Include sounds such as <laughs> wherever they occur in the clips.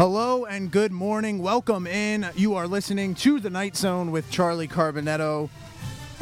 Hello and good morning. Welcome in. You are listening to the Night Zone with Charlie Carbonetto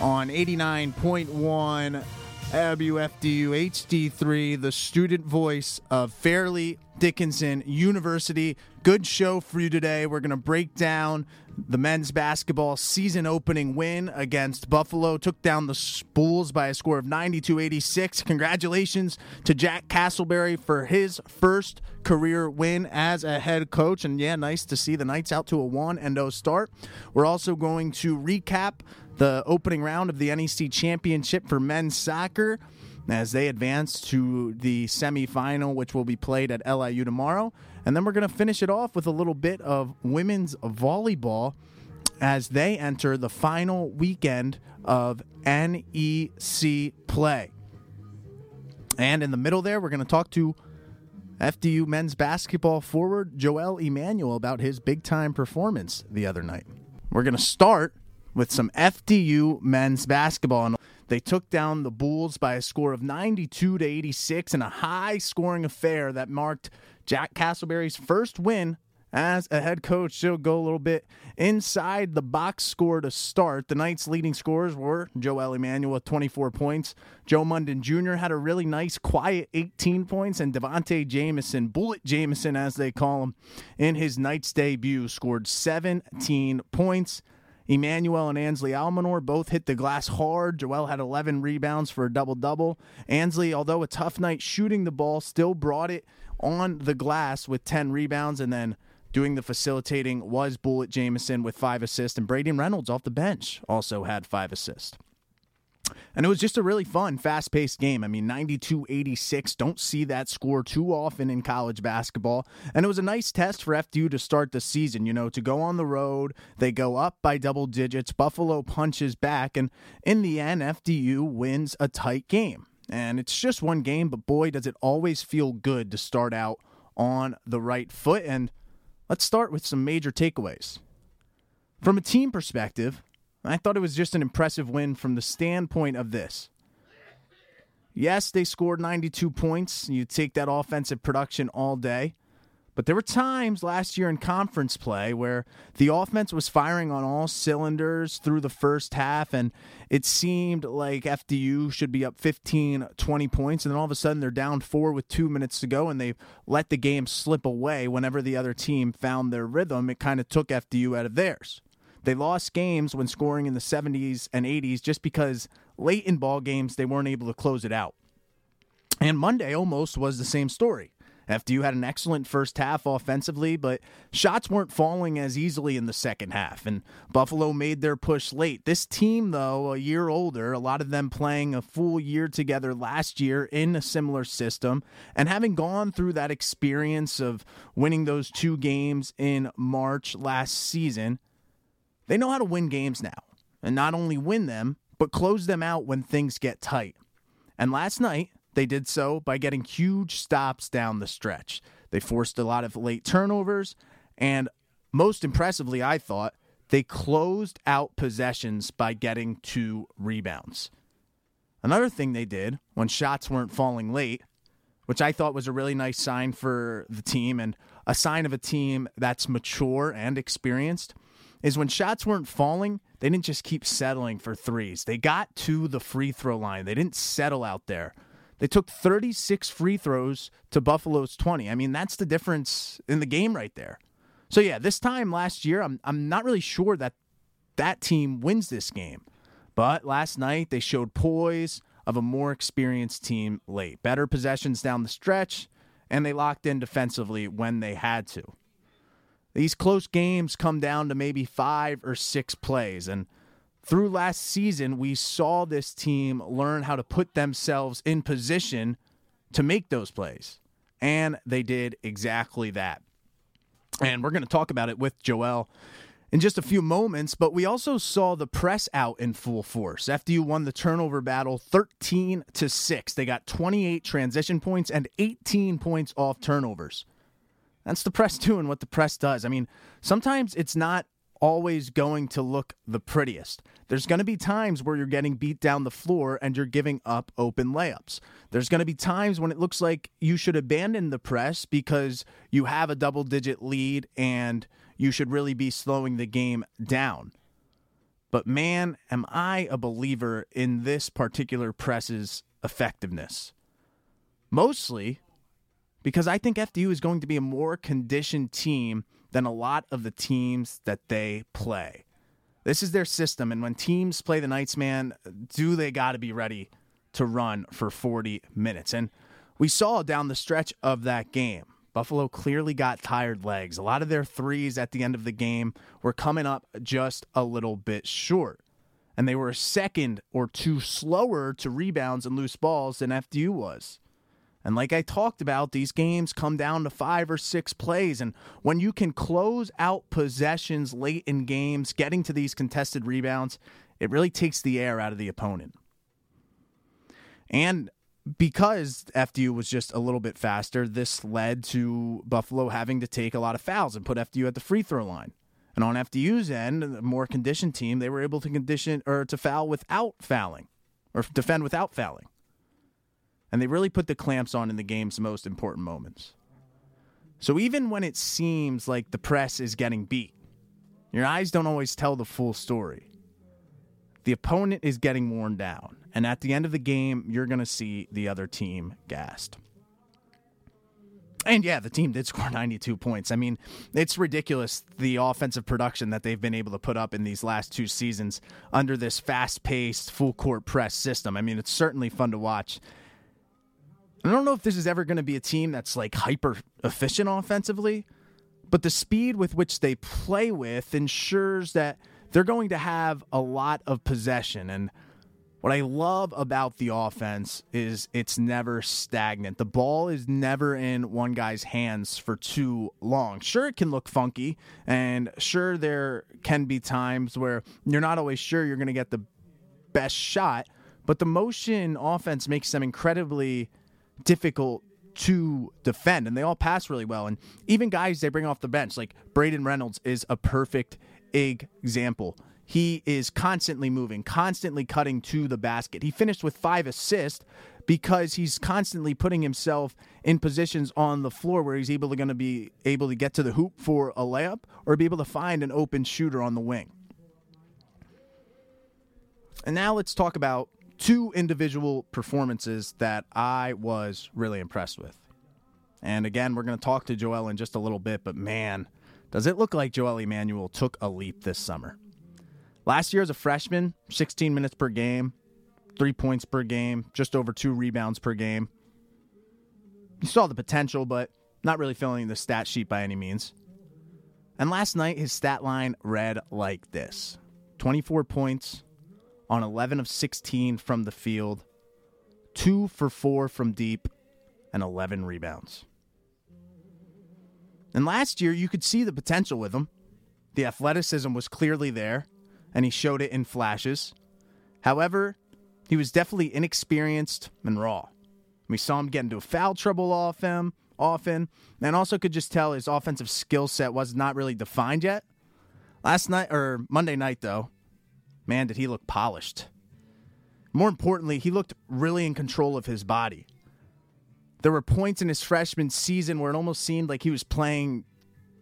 on 89.1 WFDU HD3, the student voice of Fairleigh Dickinson University. Good show for you today. We're going to break down the men's basketball season opening win against Buffalo. Took down the Bulls by a score of 92 86. Congratulations to Jack Castleberry for his first career win as a head coach. And yeah, nice to see the Knights out to a 1 and 0 start. We're also going to recap the opening round of the NEC Championship for men's soccer as they advance to the semifinal, which will be played at LIU tomorrow. And then we're going to finish it off with a little bit of women's volleyball as they enter the final weekend of NEC play. And in the middle there, we're going to talk to FDU men's basketball forward Jo'el Emanuel about his big time performance the other night. We're going to start with some FDU men's basketball. They took down the Bulls by a score of 92 to 86 in a high scoring affair that marked Jack Castleberry's first win as a head coach. She'll go a little bit inside the box score to start. The Knights' leading scorers were Jo'el Emanuel with 24 points. Joe Munden Jr. had a really nice, quiet 18 points, and Devonte Jamison, Bullet Jamison as they call him, in his Knights debut, scored 17 points. Emanuel and Ansley Almonor both hit the glass hard. Jo'el had 11 rebounds for a double double. Ansley, although a tough night shooting the ball, still brought it on the glass with 10 rebounds. And then doing the facilitating was Bullet Jamison with five assists. And Brady Reynolds off the bench also had five assists. And it was just a really fun, fast paced game. I mean, 92 86. Don't see that score too often in college basketball. And it was a nice test for FDU to start the season. You know, to go on the road, they go up by double digits. Buffalo punches back. And in the end, FDU wins a tight game. And it's just one game, but boy, does it always feel good to start out on the right foot. And let's start with some major takeaways. From a team perspective, I thought it was just an impressive win from the standpoint of this. Yes, they scored 92 points. You take that offensive production all day. But there were times last year in conference play where the offense was firing on all cylinders through the first half, and it seemed like FDU should be up 15, 20 points. And then all of a sudden they're down four with two minutes to go, and they let the game slip away whenever the other team found their rhythm. It kind of took FDU out of theirs. They lost games when scoring in the 70s and 80s just because late in ball games they weren't able to close it out. And Monday almost was the same story. FDU had an excellent first half offensively, but shots weren't falling as easily in the second half, and Buffalo made their push late. This team, though, a year older, a lot of them playing a full year together last year in a similar system, and having gone through that experience of winning those two games in March last season, they know how to win games now, and not only win them, but close them out when things get tight. And last night, they did so by getting huge stops down the stretch. They forced a lot of late turnovers, and most impressively, I thought, they closed out possessions by getting two rebounds. Another thing they did when shots weren't falling late, which I thought was a really nice sign for the team and a sign of a team that's mature and experienced, is when shots weren't falling, they didn't just keep settling for threes. They got to the free throw line. They didn't settle out there. They took 36 free throws to Buffalo's 20. I mean, that's the difference in the game right there. So yeah, this time last year, I'm I'm not really sure that that team wins this game. But last night they showed poise of a more experienced team late. Better possessions down the stretch, and they locked in defensively when they had to. These close games come down to maybe five or six plays. And through last season, we saw this team learn how to put themselves in position to make those plays. And they did exactly that. And we're going to talk about it with Jo'el in just a few moments, but we also saw the press out in full force. FDU won the turnover battle 13 to 6. They got 28 transition points and 18 points off turnovers. That's the press <laughs> doing what the press does. I mean, sometimes it's not always going to look the prettiest. There's going to be times where you're getting beat down the floor and you're giving up open layups. There's going to be times when it looks like you should abandon the press because you have a double digit lead and you should really be slowing the game down. But man, am I a believer in this particular press's effectiveness. Mostly because I think FDU is going to be a more conditioned team than a lot of the teams that they play. This is their system, and when teams play the Knights, man, do they got to be ready to run for 40 minutes? And we saw down the stretch of that game, Buffalo clearly got tired legs. A lot of their threes at the end of the game were coming up just a little bit short. And they were a second or two slower to rebounds and loose balls than FDU was. And like I talked about, these games come down to five or six plays. And when you can close out possessions late in games, getting to these contested rebounds, it really takes the air out of the opponent. And because FDU was just a little bit faster, this led to Buffalo having to take a lot of fouls and put FDU at the free throw line. And on FDU's end, a more conditioned team, they were able to condition or to foul without fouling or defend without fouling and they really put the clamps on in the game's most important moments. So even when it seems like the press is getting beat, your eyes don't always tell the full story. The opponent is getting worn down, and at the end of the game, you're going to see the other team gassed. And yeah, the team did <laughs> score 92 points. I mean, it's ridiculous the offensive production that they've been able to put up in these last two seasons under this fast paced, full court press system. I mean, it's certainly fun to watch. I don't know if this is ever going to be a team that's like hyper efficient offensively, but the speed with which they play with ensures that they're going to have a lot of possession. And what I love about the offense is it's never stagnant. The ball is never in one guy's hands for too long. Sure, it can look funky, and sure, there can be times where you're not always sure you're going to get the best shot, but the motion offense makes them incredibly difficult to defend, and they all pass really well. And even guys they bring off the bench, like Braden Reynolds, is a perfect example. He is constantly moving, constantly cutting to the basket. He finished with five assists because he's constantly putting himself in positions on the floor where he's able to going to be able to get to the hoop for a layup or be able to find an open shooter on the wing. And now let's talk about two individual performances that I was really impressed with. And again, we're going to talk to Jo'el in just a little bit, but man, does it look like Jo'el Emanuel took a leap this summer. Last year as a freshman, 16 minutes per game, three points per game, just over two rebounds per game. You saw the potential, but not really filling the stat sheet by any means. And last night, his stat line read like this 24 points, on 11 of 16 from the field, two for four from deep, and 11 rebounds. And last year, you could see the potential with him. The athleticism was clearly there, and he showed it in flashes. However, he was definitely inexperienced and raw. We saw him get into foul trouble off him often, and also could just tell his offensive skill set was not really defined yet. Last night or Monday night though, man, did he look polished. More importantly, he looked really in control of his body. There were points in his freshman season where it almost seemed like he was playing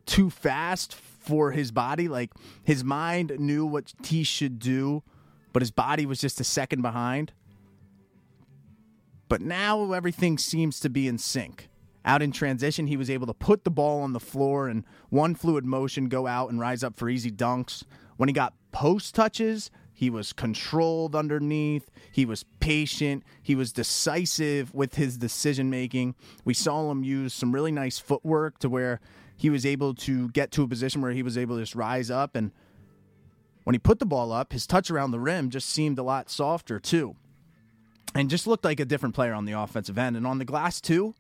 too fast for his body. Like his mind knew what he should do, but his body was just a second behind. But now everything seems to be in sync. Out in transition, he was able to put the ball on the floor and one fluid motion go out and rise up for easy dunks. When he got post touches, he was controlled underneath. He was patient. He was decisive with his decision making. We saw him use some really nice footwork to where he was able to get to a position where he was able to just rise up. And when he put the ball up, his touch around the rim just seemed a lot softer, too. And just looked like a different player on the offensive end. And on the glass, too,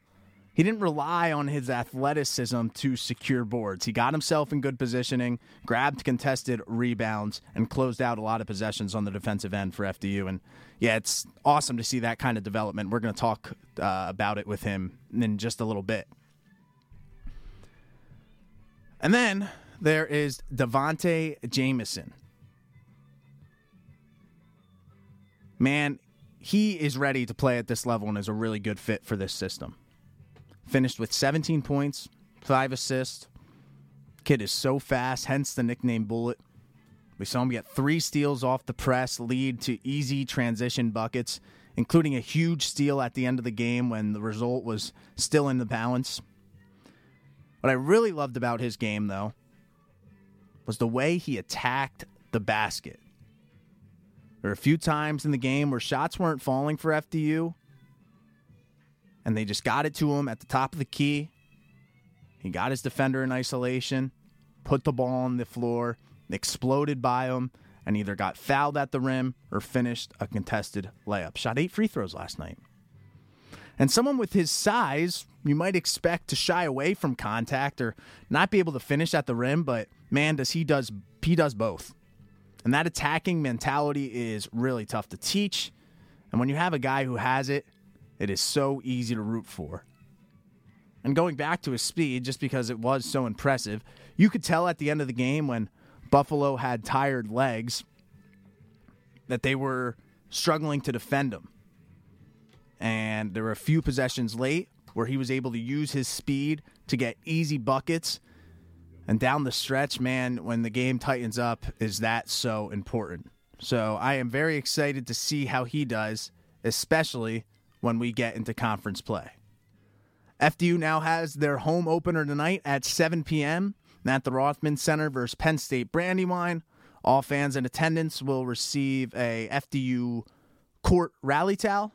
he didn't rely on his athleticism to secure boards. He got himself in good positioning, grabbed contested rebounds, and closed out a lot of possessions on the defensive end for FDU. And yeah, it's awesome to see that kind of development. We're going to talk uh, about it with him in just a little bit. And then there is Devonte Jamison. Man, he is ready to play at this level and is a really good fit for this system. Finished with 17 points, five assists. Kid is so fast, hence the nickname Bullet. We saw him get three steals off the press, lead to easy transition buckets, including a huge steal at the end of the game when the result was still in the balance. What I really loved about his game, though, was the way he attacked the basket. There were a few times in the game where shots weren't falling for FDU, and they just got it to him at the top of the key. He got his defender in isolation, put the ball on the floor, exploded by him, and either got fouled at the rim or finished a contested layup. Shot eight free throws last night. And someone with his size, you might expect to shy away from contact or not be able to finish at the rim, but man, does he does he does both. And that attacking mentality is really tough to teach. And when you have a guy who has it, it is so easy to root for. And going back to his speed, just because it was so impressive, you could tell at the end of the game when Buffalo had tired legs that they were struggling to defend him. And there were a few possessions late where he was able to use his speed to get easy buckets. And down the stretch, man, when the game tightens up, is that so important? So I am very excited to see how he does, especially when we get into conference play. FDU now has their home opener tonight at 7 p.m. at the Rothman Center versus Penn State Brandywine. All fans in attendance will receive a FDU court rally towel.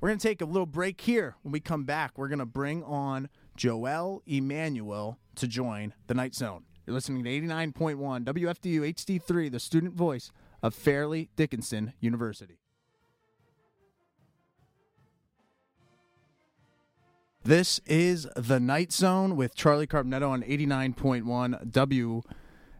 We're going to take a little break here. When we come back, we're going to bring on Jo'el Emanuel to join the Night Zone. You're listening to 89.1 WFDU HD3, the student voice of Fairleigh Dickinson University. This is the Night Zone with Charlie Carbonetto on 89.1 WFDU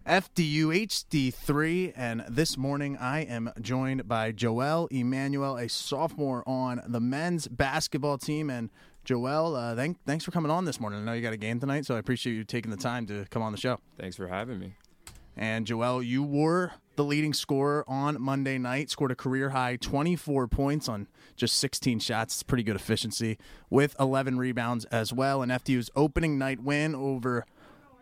HD3. And this morning I am joined by Jo'el Emanuel, a sophomore on the men's basketball team. And Jo'el, uh, thank, thanks for coming on this morning. I know you got a game tonight, so I appreciate you taking the time to come on the show. Thanks for having me. And Jo'el, you were the leading scorer on Monday night, scored a career high 24 points on just 16 shots. It's pretty good efficiency with 11 rebounds as well. And FDU's opening night win over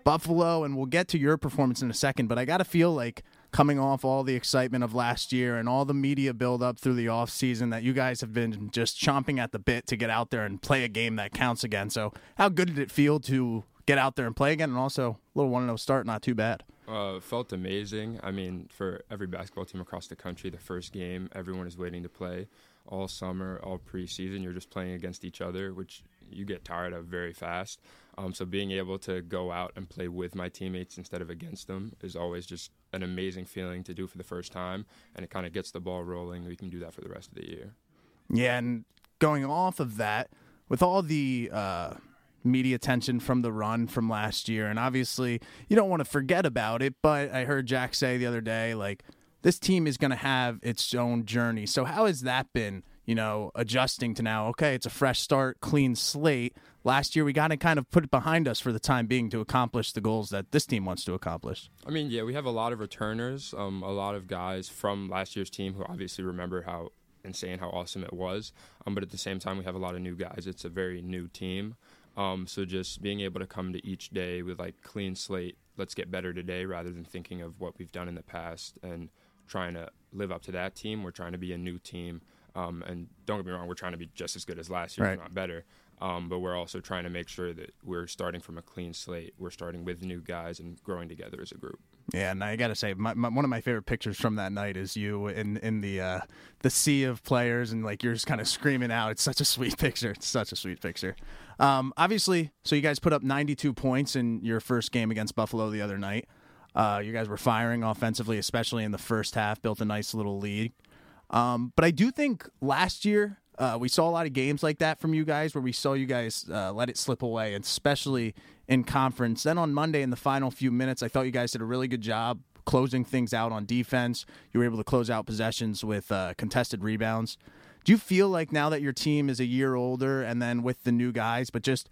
Buffalo. And we'll get to your performance in a second, but I got to feel like coming off all the excitement of last year and all the media buildup through the offseason that you guys have been just chomping at the bit to get out there and play a game that counts again. So, how good did it feel to get out there and play again? And also, a little 1 0 start, not too bad. Uh, felt amazing. I mean, for every basketball team across the country, the first game everyone is waiting to play all summer, all preseason. You're just playing against each other, which you get tired of very fast. Um, so being able to go out and play with my teammates instead of against them is always just an amazing feeling to do for the first time, and it kind of gets the ball rolling. We can do that for the rest of the year. Yeah, and going off of that, with all the uh, media attention from the run from last year. And obviously, you don't want to forget about it. But I heard Jack say the other day, like, this team is going to have its own journey. So, how has that been, you know, adjusting to now? Okay, it's a fresh start, clean slate. Last year, we got to kind of put it behind us for the time being to accomplish the goals that this team wants to accomplish. I mean, yeah, we have a lot of returners, um, a lot of guys from last year's team who obviously remember how insane, how awesome it was. Um, but at the same time, we have a lot of new guys. It's a very new team. Um, so just being able to come to each day with like clean slate, let's get better today, rather than thinking of what we've done in the past and trying to live up to that team. We're trying to be a new team, um, and don't get me wrong, we're trying to be just as good as last year, right. not better. Um, but we're also trying to make sure that we're starting from a clean slate. We're starting with new guys and growing together as a group. Yeah, and I got to say, my, my, one of my favorite pictures from that night is you in in the uh, the sea of players, and like you're just kind of screaming out. It's such a sweet <laughs> picture. It's such a sweet picture. Um, obviously, so you guys put up 92 points in your first game against Buffalo the other night. Uh, you guys were firing offensively, especially in the first half. Built a nice little lead. Um, but I do think last year uh, we saw a lot of games like that from you guys where we saw you guys uh, let it slip away, especially in conference. Then on Monday, in the final few minutes, I thought you guys did a really good job closing things out on defense. You were able to close out possessions with uh, contested rebounds. Do you feel like now that your team is a year older and then with the new guys, but just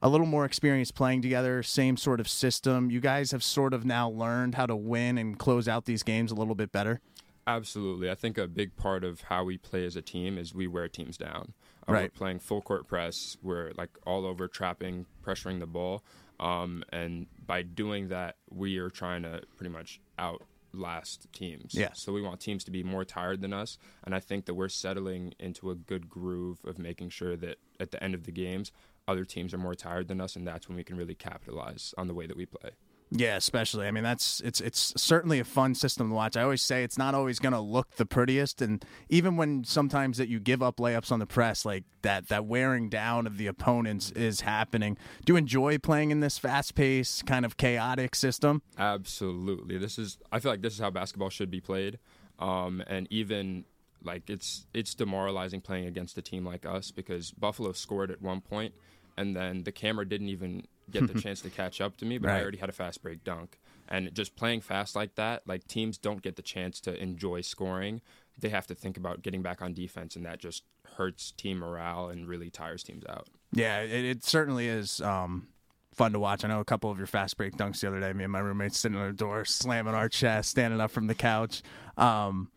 a little more experience playing together, same sort of system. You guys have sort of now learned how to win and close out these games a little bit better. Absolutely. I think a big part of how we play as a team is we wear teams down. Uh, right. We're playing full court press. We're like all over trapping, pressuring the ball. Um, and by doing that, we are trying to pretty much outlast teams. Yeah. So we want teams to be more tired than us. And I think that we're settling into a good groove of making sure that at the end of the games, other teams are more tired than us. And that's when we can really capitalize on the way that we play. Yeah, especially. I mean, that's it's it's certainly a fun system to watch. I always say it's not always going to look the prettiest, and even when sometimes that you give up layups on the press, like that that wearing down of the opponents is happening. Do you enjoy playing in this fast-paced, kind of chaotic system? Absolutely. This is. I feel like this is how basketball should be played, um, and even like it's it's demoralizing playing against a team like us because Buffalo scored at one point, and then the camera didn't even get the <laughs> chance to catch up to me, but Right. I already had a fast break dunk. And just playing fast like that, like teams don't get the chance to enjoy scoring. They have to think about getting back on defense, and that just hurts team morale and really tires teams out. Yeah, it, it certainly is um, fun to watch. I know a couple of your fast break dunks the other day. Me and my roommates sitting on the door, slamming our chest, standing up from the couch. Um,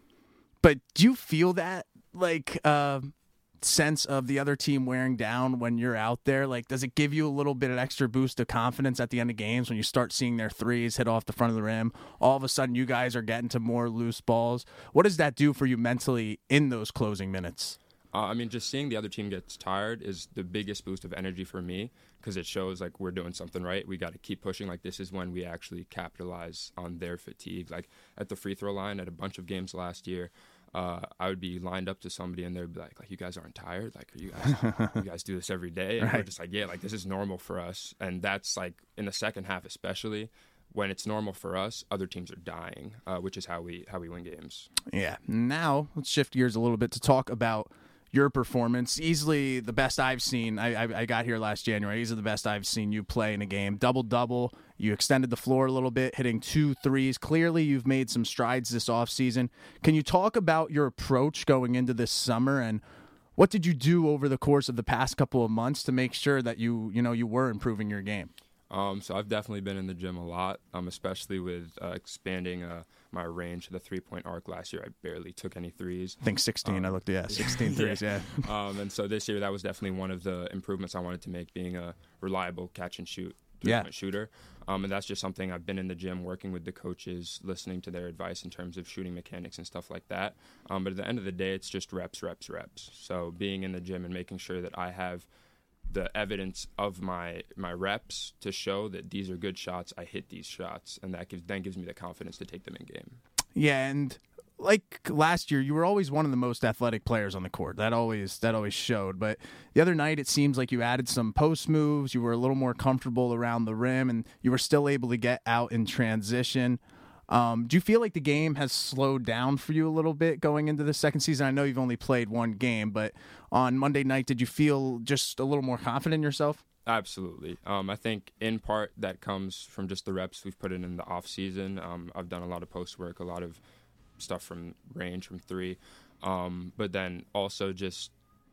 but do you feel that like uh, sense of the other team wearing down when you're out there? Like, does it give you a little bit of extra boost of confidence at the end of games when you start seeing their threes hit off the front of the rim? All of a sudden, you guys are getting to more loose balls. What does that do for you mentally in those closing minutes? Uh, I mean, just seeing the other team gets tired is the biggest boost of energy for me because it shows like we're doing something right. We got to keep pushing. Like this is when we actually capitalize on their fatigue. Like at the free throw line at a bunch of games last year, uh, I would be lined up to somebody and they'd be like, "Like you guys aren't tired? Like are you guys you <laughs> guys do this every day?" And we're Right. just like, "Yeah, like this is normal for us." And that's like in the second half, especially when it's normal for us, other teams are dying, uh, which is how we how we win games. Yeah. Now let's shift gears a little bit to talk about your performance. Easily the best I've seen. I, I, I got here last January. These are the best I've seen you play in a game. Double double. You extended the floor a little bit, hitting two threes. Clearly, you've made some strides this offseason. Can you talk about your approach going into this summer and what did you do over the course of the past couple of months to make sure that you you know you were improving your game? Um, so I've definitely been in the gym a lot, um, especially with uh, expanding uh, my range to the three point arc. Last year, I barely took any threes. I think 16. I looked. At yeah, 16 <laughs> threes. Yeah. <laughs> um, and so this year, that was definitely one of the improvements I wanted to make, being a reliable catch and shoot Yeah. shooter. Um, and that's just something I've been in the gym working with the coaches, listening to their advice in terms of shooting mechanics and stuff like that. Um, but at the end of the day, it's just reps, reps, reps. So being in the gym and making sure that I have the evidence of my my reps to show that these are good shots. I hit these shots, and that gives then gives me the confidence to take them in game. Yeah, and like last year, you were always one of the most athletic players on the court. That always that always showed. But the other night, it seems like you added some post moves. You were a little more comfortable around the rim, and you were still able to get out in transition. Um, do you feel like the game has slowed down for you a little bit going into the second season? I know you've only played one game, but on Monday night, did you feel just a little more confident in yourself? Absolutely. Um, I think in part that comes from just the reps we've put in in the off season. Um, I've done a lot of post work, a lot of stuff from range from three, um, but then also just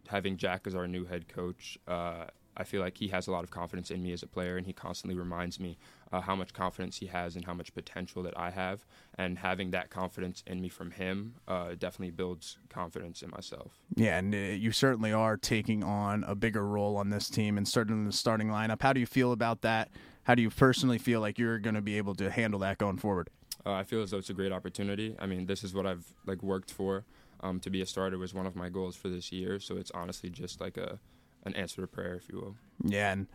having Jack as our new head coach. Uh, I feel like he has a lot of confidence in me as a player, and he constantly reminds me uh, how much confidence he has and how much potential that I have. And having that confidence in me from him uh, definitely builds confidence in myself. Yeah, and uh, you certainly are taking on a bigger role on this team and starting in the starting lineup. How do you feel about that? How do you personally feel like you're going to be able to handle that going forward? Uh, I feel as though it's a great opportunity. I mean, this is what I've like worked for. Um, to be a starter was one of my goals for this year, so it's honestly just like a an answer to prayer, if you will. Yeah, and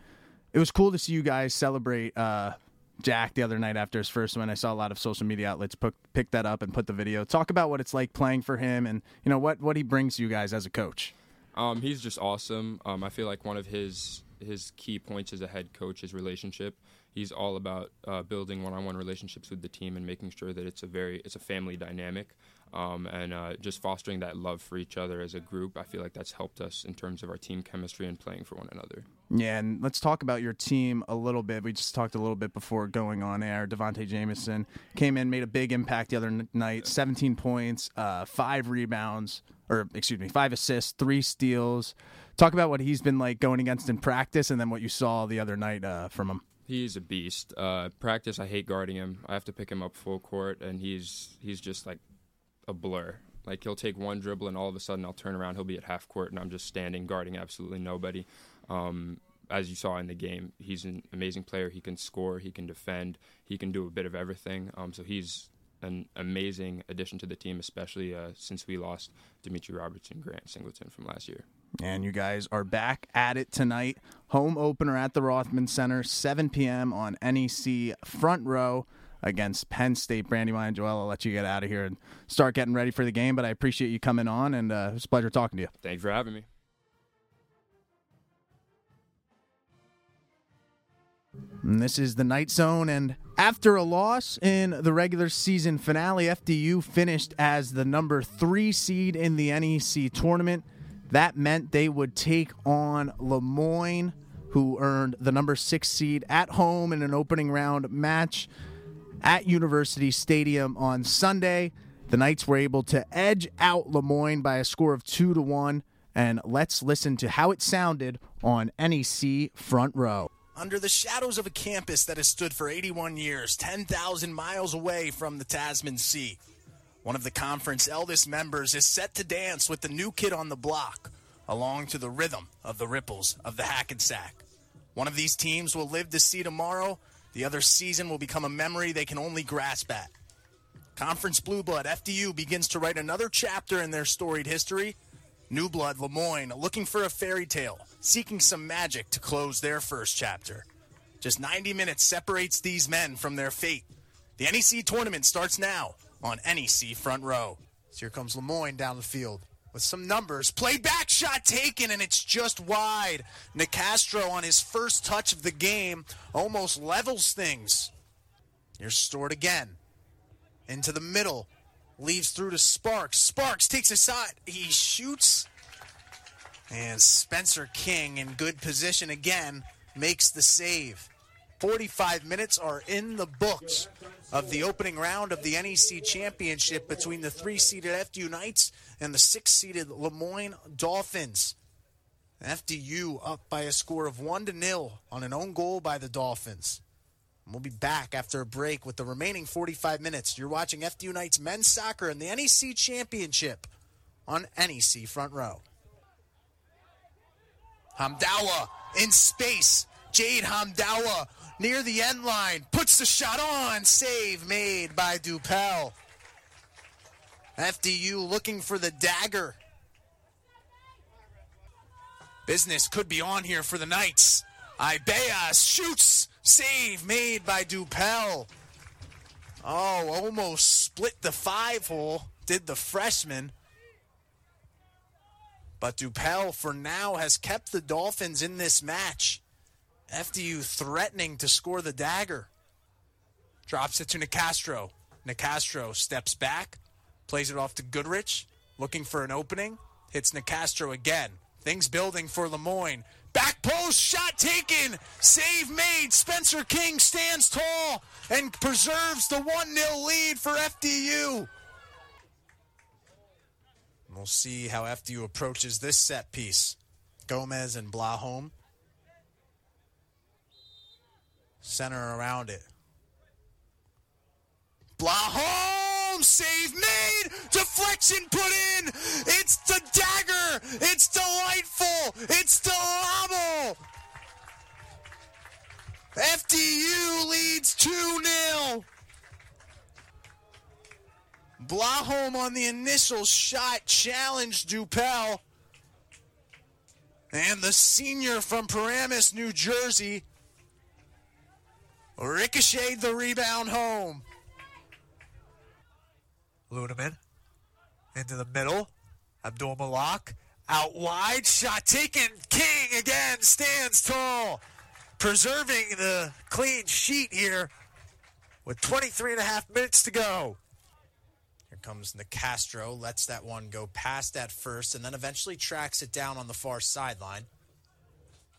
it was cool to see you guys celebrate uh, Jack the other night after his first win. I saw a lot of social media outlets pick, pick that up and put the video. Talk about what it's like playing for him, and you know what what he brings you guys as a coach. Um, he's just awesome. Um, I feel like one of his his key points as a head coach is relationship. He's all about uh, building one-on-one relationships with the team and making sure that it's a very it's a family dynamic. Um, and uh, just fostering that love for each other as a group, I feel like that's helped us in terms of our team chemistry and playing for one another. Yeah, and let's talk about your team a little bit. We just talked a little bit before going on air. Devonte Jamison came in, made a big impact the other night. 17 points, uh, five rebounds, or excuse me, five assists, three steals. Talk about what he's been like going against in practice, and then what you saw the other night uh, from him. He's a beast. Uh, practice, I hate guarding him. I have to pick him up full court, and he's he's just like a blur. Like he'll take one dribble, and all of a sudden I'll turn around. He'll be at half court, and I'm just standing guarding absolutely nobody. Um, as you saw in the game, he's an amazing player. He can score, he can defend, he can do a bit of everything. Um, so he's an amazing addition to the team, especially uh, since we lost Dimitri Robertson, Grant Singleton from last year. And you guys are back at it tonight. Home opener at the Rothman Center, 7 p.m. on NEC front row against Penn State. Brandywine, Jo'el, I'll let you get out of here and start getting ready for the game, but I appreciate you coming on, and uh, it was a pleasure talking to you. Thanks for having me. And this is the Night Zone, and after a loss in the regular season finale, FDU finished as the number three seed in the NEC tournament. That meant they would take on Le Moyne, who earned the number six seed at home in an opening round match at University Stadium on Sunday. The Knights were able to edge out Le Moyne by a score of two to one. And let's listen to how it sounded on NEC Front Row. Under the shadows of a campus that has stood for 81 years, 10,000 miles away from the Tasman Sea, one of the conference eldest members is set to dance with the new kid on the block, along to the rhythm of the ripples of the Hackensack. One of these teams will live to see tomorrow, the other season will become a memory they can only grasp at. Conference Blue Blood FDU begins to write another chapter in their storied history. New Blood Le Moyne looking for a fairy tale, seeking some magic to close their first chapter. Just 90 minutes separates these men from their fate. The NEC tournament starts now on NEC Front Row. So here comes Le Moyne down the field with some numbers. Play back shot taken, and it's just wide. Nicastro on his first touch of the game almost levels things. Here's Stewart again. Into the middle. Leaves through to Sparks. Sparks takes a shot. He shoots. And Spencer King in good position again makes the save. 45 minutes are in the books of the opening round of the NEC Championship between the three seeded FDU Knights and the six seeded Le Moyne Dolphins. FDU up by a score of 1 to 0 on an own goal by the Dolphins. We'll be back after a break with the remaining 45 minutes. You're watching FDU Knights men's soccer in the NEC Championship on NEC Front Row. Hamdawa in space. Jade Hamdawa near the end line puts the shot on. Save made by Dupel. FDU looking for the dagger. Business could be on here for the Knights. Ibeas shoots. Save made by Dupel. Oh, almost split the five hole, did the freshman. But Dupel, for now, has kept the Dolphins in this match. FDU threatening to score the dagger. Drops it to Nicastro. Nicastro steps back, plays it off to Goodrich, looking for an opening. Hits Nicastro again. Things building for Le Moyne. Back post, shot taken, save made. Spencer King stands tall and preserves the 1 0 lead for FDU. We'll see how FDU approaches this set piece. Gomez and Blahome. Center around it. Blahome save made, deflection put in. It's the dagger. It's delightful. It's Delamo. FDU leads 2 0. Blahome on the initial shot challenged Dupel. And the senior from Paramus, New Jersey, ricocheted the rebound home. Ludeman into the middle. Abdul Malak out wide. Shot taken. King again stands tall, preserving the clean sheet here with 23 and a half minutes to go. Here comes Nicastro, lets that one go past that first, and then eventually tracks it down on the far sideline.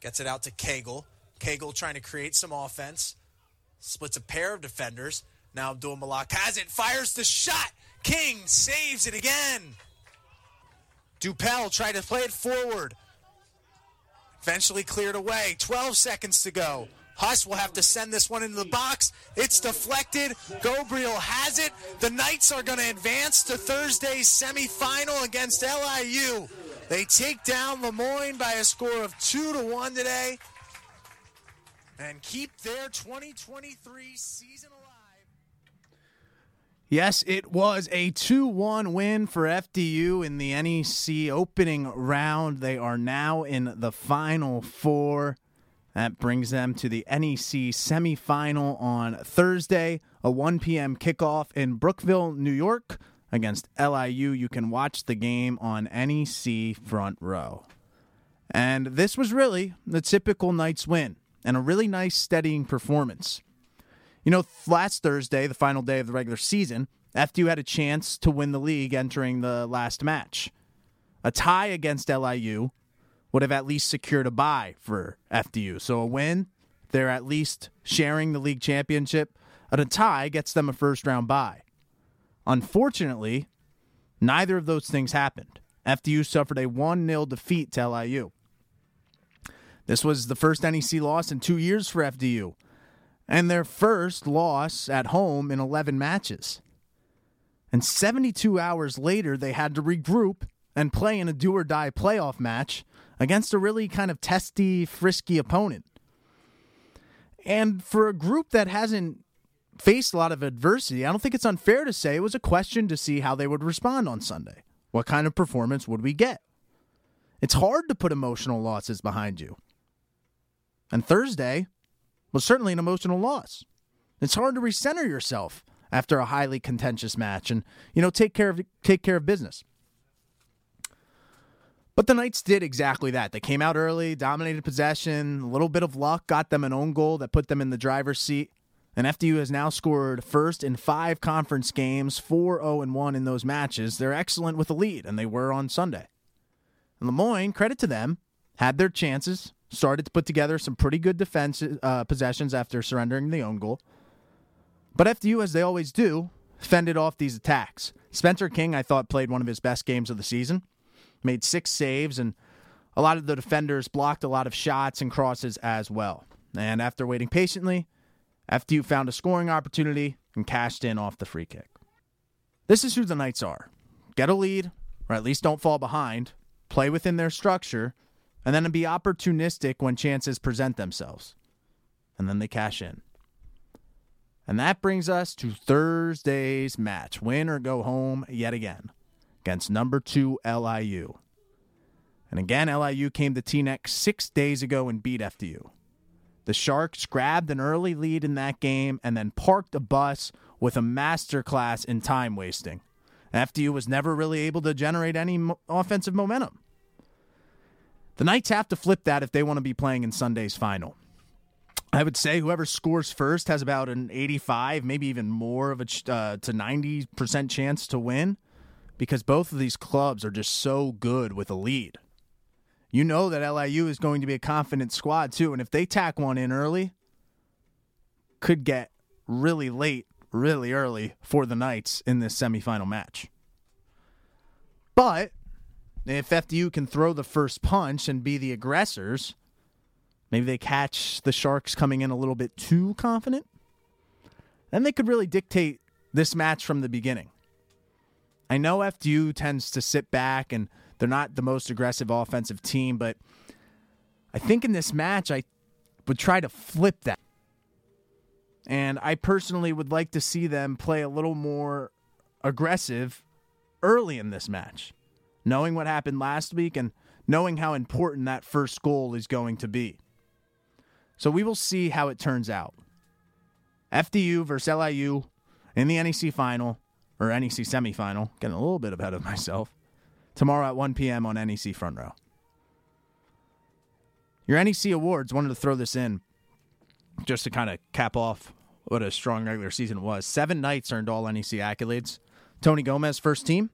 Gets it out to Cagle. Cagle trying to create some offense. Splits a pair of defenders. Now Abdul Malak has it, fires the shot. King saves it again. Dupel tried to play it forward. Eventually cleared away. 12 seconds to go. Huss will have to send this one into the box. It's deflected. Gobriel has it. The Knights are going to advance to Thursday's semifinal against LIU. They take down Le Moyne by a score of two to one today and keep their 2023 season alive. Yes, it was a 2 1 win for FDU in the NEC opening round. They are now in the final four. That brings them to the NEC semifinal on Thursday, a 1 p.m. kickoff in Brookville, New York against LIU. You can watch the game on NEC Front Row. And this was really the typical Knights win and a really nice steadying performance. You know, last Thursday, the final day of the regular season, FDU had a chance to win the league entering the last match. A tie against LIU would have at least secured a bye for FDU. So a win, they're at least sharing the league championship. And a tie gets them a first round bye. Unfortunately, neither of those things happened. FDU suffered a 1 0 defeat to LIU. This was the first NEC loss in two years for FDU, and their first loss at home in 11 matches. And 72 hours later, they had to regroup and play in a do or die playoff match against a really kind of testy, frisky opponent. And for a group that hasn't faced a lot of adversity, I don't think it's unfair to say it was a question to see how they would respond on Sunday. What kind of performance would we get? It's hard to put emotional losses behind you. And Thursday was certainly an emotional loss. It's hard to recenter yourself after a highly contentious match and you know take care of take care of business. But the Knights did exactly that. They came out early, dominated possession, a little bit of luck got them an own goal that put them in the driver's seat. And FDU has now scored first in five conference games, 4 0 1 in those matches. They're excellent with a lead, and they were on Sunday. And Le Moyne, credit to them, had their chances, started to put together some pretty good defense uh, possessions after surrendering the own goal. But FDU, as they always do, fended off these attacks. Spencer King, I thought, played one of his best games of the season, made six saves, and a lot of the defenders blocked a lot of shots and crosses as well. And after waiting patiently, FDU found a scoring opportunity and cashed in off the free kick. This is who the Knights are get a lead, or at least don't fall behind, play within their structure, and then be opportunistic when chances present themselves. And then they cash in. And that brings us to Thursday's match win or go home yet again against number two LIU. And again, LIU came to Teaneck six days ago and beat FDU. The Sharks grabbed an early lead in that game and then parked a bus with a masterclass in time wasting. FDU was never really able to generate any offensive momentum. The Knights have to flip that if they want to be playing in Sunday's final. I would say whoever scores first has about an 85, maybe even more of a uh, to 90% chance to win because both of these clubs are just so good with a lead. You know that LIU is going to be a confident squad too, and if they tack one in early, could get really late, really early for the Knights in this semifinal match. But if FDU can throw the first punch and be the aggressors, maybe they catch the Sharks coming in a little bit too confident, then they could really dictate this match from the beginning. I know FDU tends to sit back and they're not the most aggressive offensive team, but I think in this match, I would try to flip that. And I personally would like to see them play a little more aggressive early in this match, knowing what happened last week and knowing how important that first goal is going to be. So we will see how it turns out. FDU versus LIU in the NEC final or NEC semifinal. Getting a little bit ahead of myself tomorrow at 1 p.m. on NEC Front Row. Your NEC awards, wanted to throw this in just to kind of cap off what a strong regular season was. Seven Knights earned all NEC accolades. Tony Gomez, first team.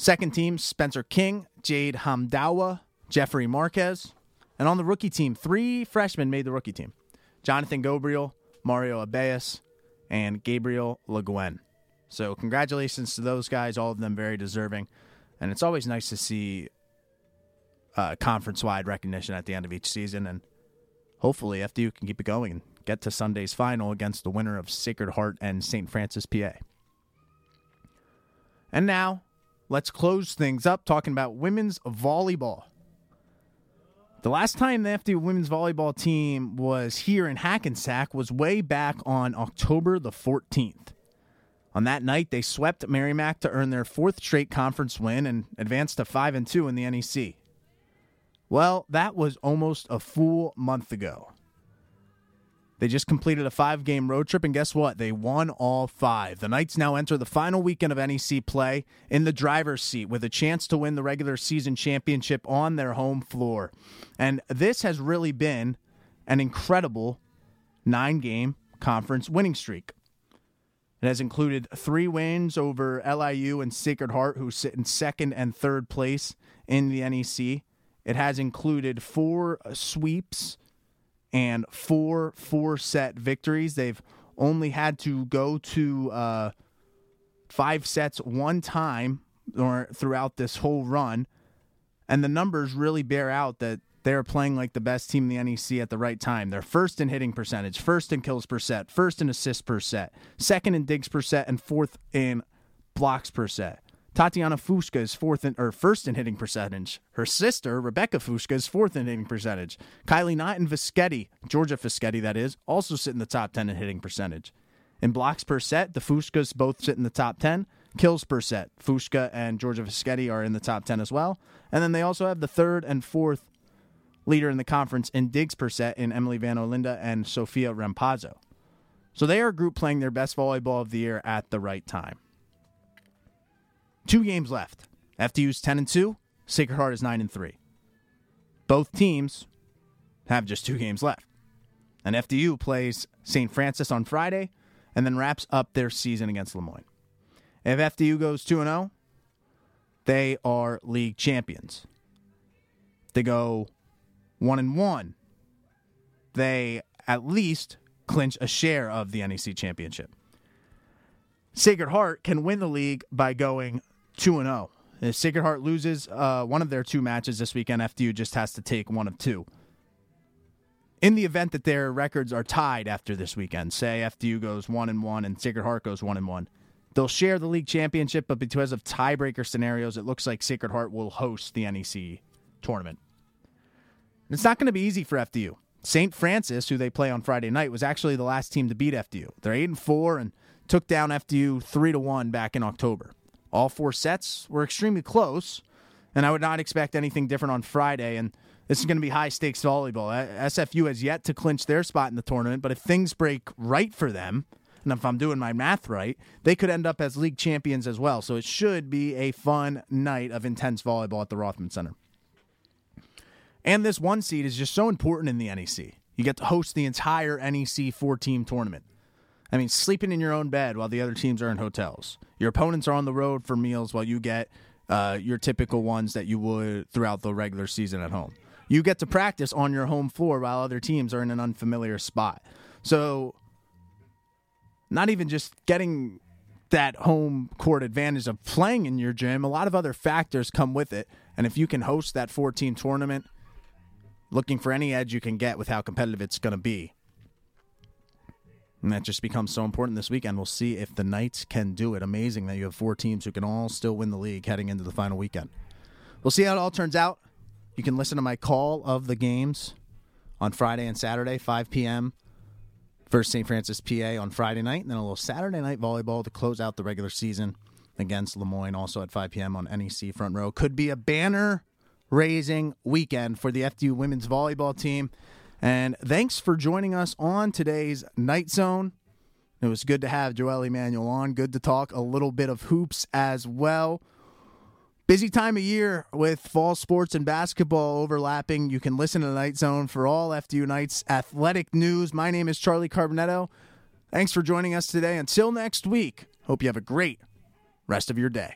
Second team, Spencer King, Jade Hamdawa, Jeffrey Marquez. And on the rookie team, three freshmen made the rookie team Jonathan Gobriel, Mario Abeas, and Gabriel LeGuen. So, congratulations to those guys, all of them very deserving. And it's always nice to see uh, conference wide recognition at the end of each season. And hopefully, FDU can keep it going and get to Sunday's final against the winner of Sacred Heart and St. Francis, PA. And now, let's close things up talking about women's volleyball. The last time the FDU women's volleyball team was here in Hackensack was way back on October the 14th. On that night, they swept Merrimack to earn their fourth straight conference win and advanced to 5 and 2 in the NEC. Well, that was almost a full month ago. They just completed a five game road trip, and guess what? They won all five. The Knights now enter the final weekend of NEC play in the driver's seat with a chance to win the regular season championship on their home floor. And this has really been an incredible nine game conference winning streak. It has included three wins over LIU and Sacred Heart, who sit in second and third place in the NEC. It has included four sweeps and four four set victories. They've only had to go to uh, five sets one time or throughout this whole run, and the numbers really bear out that they're playing like the best team in the NEC at the right time. They're first in hitting percentage, first in kills per set, first in assists per set, second in digs per set, and fourth in blocks per set. Tatiana Fuska is fourth in, or first in hitting percentage. Her sister, Rebecca Fuska, is fourth in hitting percentage. Kylie Knott and Fischetti, Georgia Fischetti, that is, also sit in the top 10 in hitting percentage. In blocks per set, the Fuskas both sit in the top 10. Kills per set, Fuska and Georgia Fischetti are in the top 10 as well. And then they also have the third and fourth leader in the conference in digs per set in Emily Van Olinda and Sofia Rampazzo. So they are a group playing their best volleyball of the year at the right time. Two games left. FDU's 10 and 2, Sacred Heart is 9 and 3. Both teams have just two games left. And FDU plays St. Francis on Friday and then wraps up their season against Le Moyne. If FDU goes 2 0, they are league champions. They go 1 and 1, they at least clinch a share of the NEC championship. Sacred Heart can win the league by going 2 and 0. If Sacred Heart loses uh, one of their two matches this weekend, FDU just has to take one of two. In the event that their records are tied after this weekend, say FDU goes 1 and 1 and Sacred Heart goes 1 and 1, they'll share the league championship, but because of tiebreaker scenarios, it looks like Sacred Heart will host the NEC tournament. And it's not going to be easy for FDU. St. Francis, who they play on Friday night, was actually the last team to beat FDU. They're 8 and 4 and took down FDU 3 to 1 back in October. All four sets were extremely close, and I would not expect anything different on Friday. And this is going to be high stakes volleyball. SFU has yet to clinch their spot in the tournament, but if things break right for them, and if I'm doing my math right, they could end up as league champions as well. So it should be a fun night of intense volleyball at the Rothman Center. And this one seed is just so important in the NEC. You get to host the entire NEC four team tournament. I mean, sleeping in your own bed while the other teams are in hotels. Your opponents are on the road for meals while you get uh, your typical ones that you would throughout the regular season at home. You get to practice on your home floor while other teams are in an unfamiliar spot. So, not even just getting that home court advantage of playing in your gym, a lot of other factors come with it. And if you can host that 14 tournament, looking for any edge you can get with how competitive it's going to be, and that just becomes so important this weekend. We'll see if the Knights can do it. Amazing that you have four teams who can all still win the league heading into the final weekend. We'll see how it all turns out. You can listen to my call of the games on Friday and Saturday, 5 p.m. First St. Francis, PA on Friday night, and then a little Saturday night volleyball to close out the regular season against Le Moyne, also at 5 p.m. on NEC Front Row. Could be a banner raising weekend for the FDU women's volleyball team. And thanks for joining us on today's Knight Zone. It was good to have Jo'el Emanuel on. Good to talk a little bit of hoops as well. Busy time of year with fall sports and basketball overlapping. You can listen to the Knight Zone for all FDU Knights athletic news. My name is Charlie Carbonetto. Thanks for joining us today. Until next week, hope you have a great rest of your day.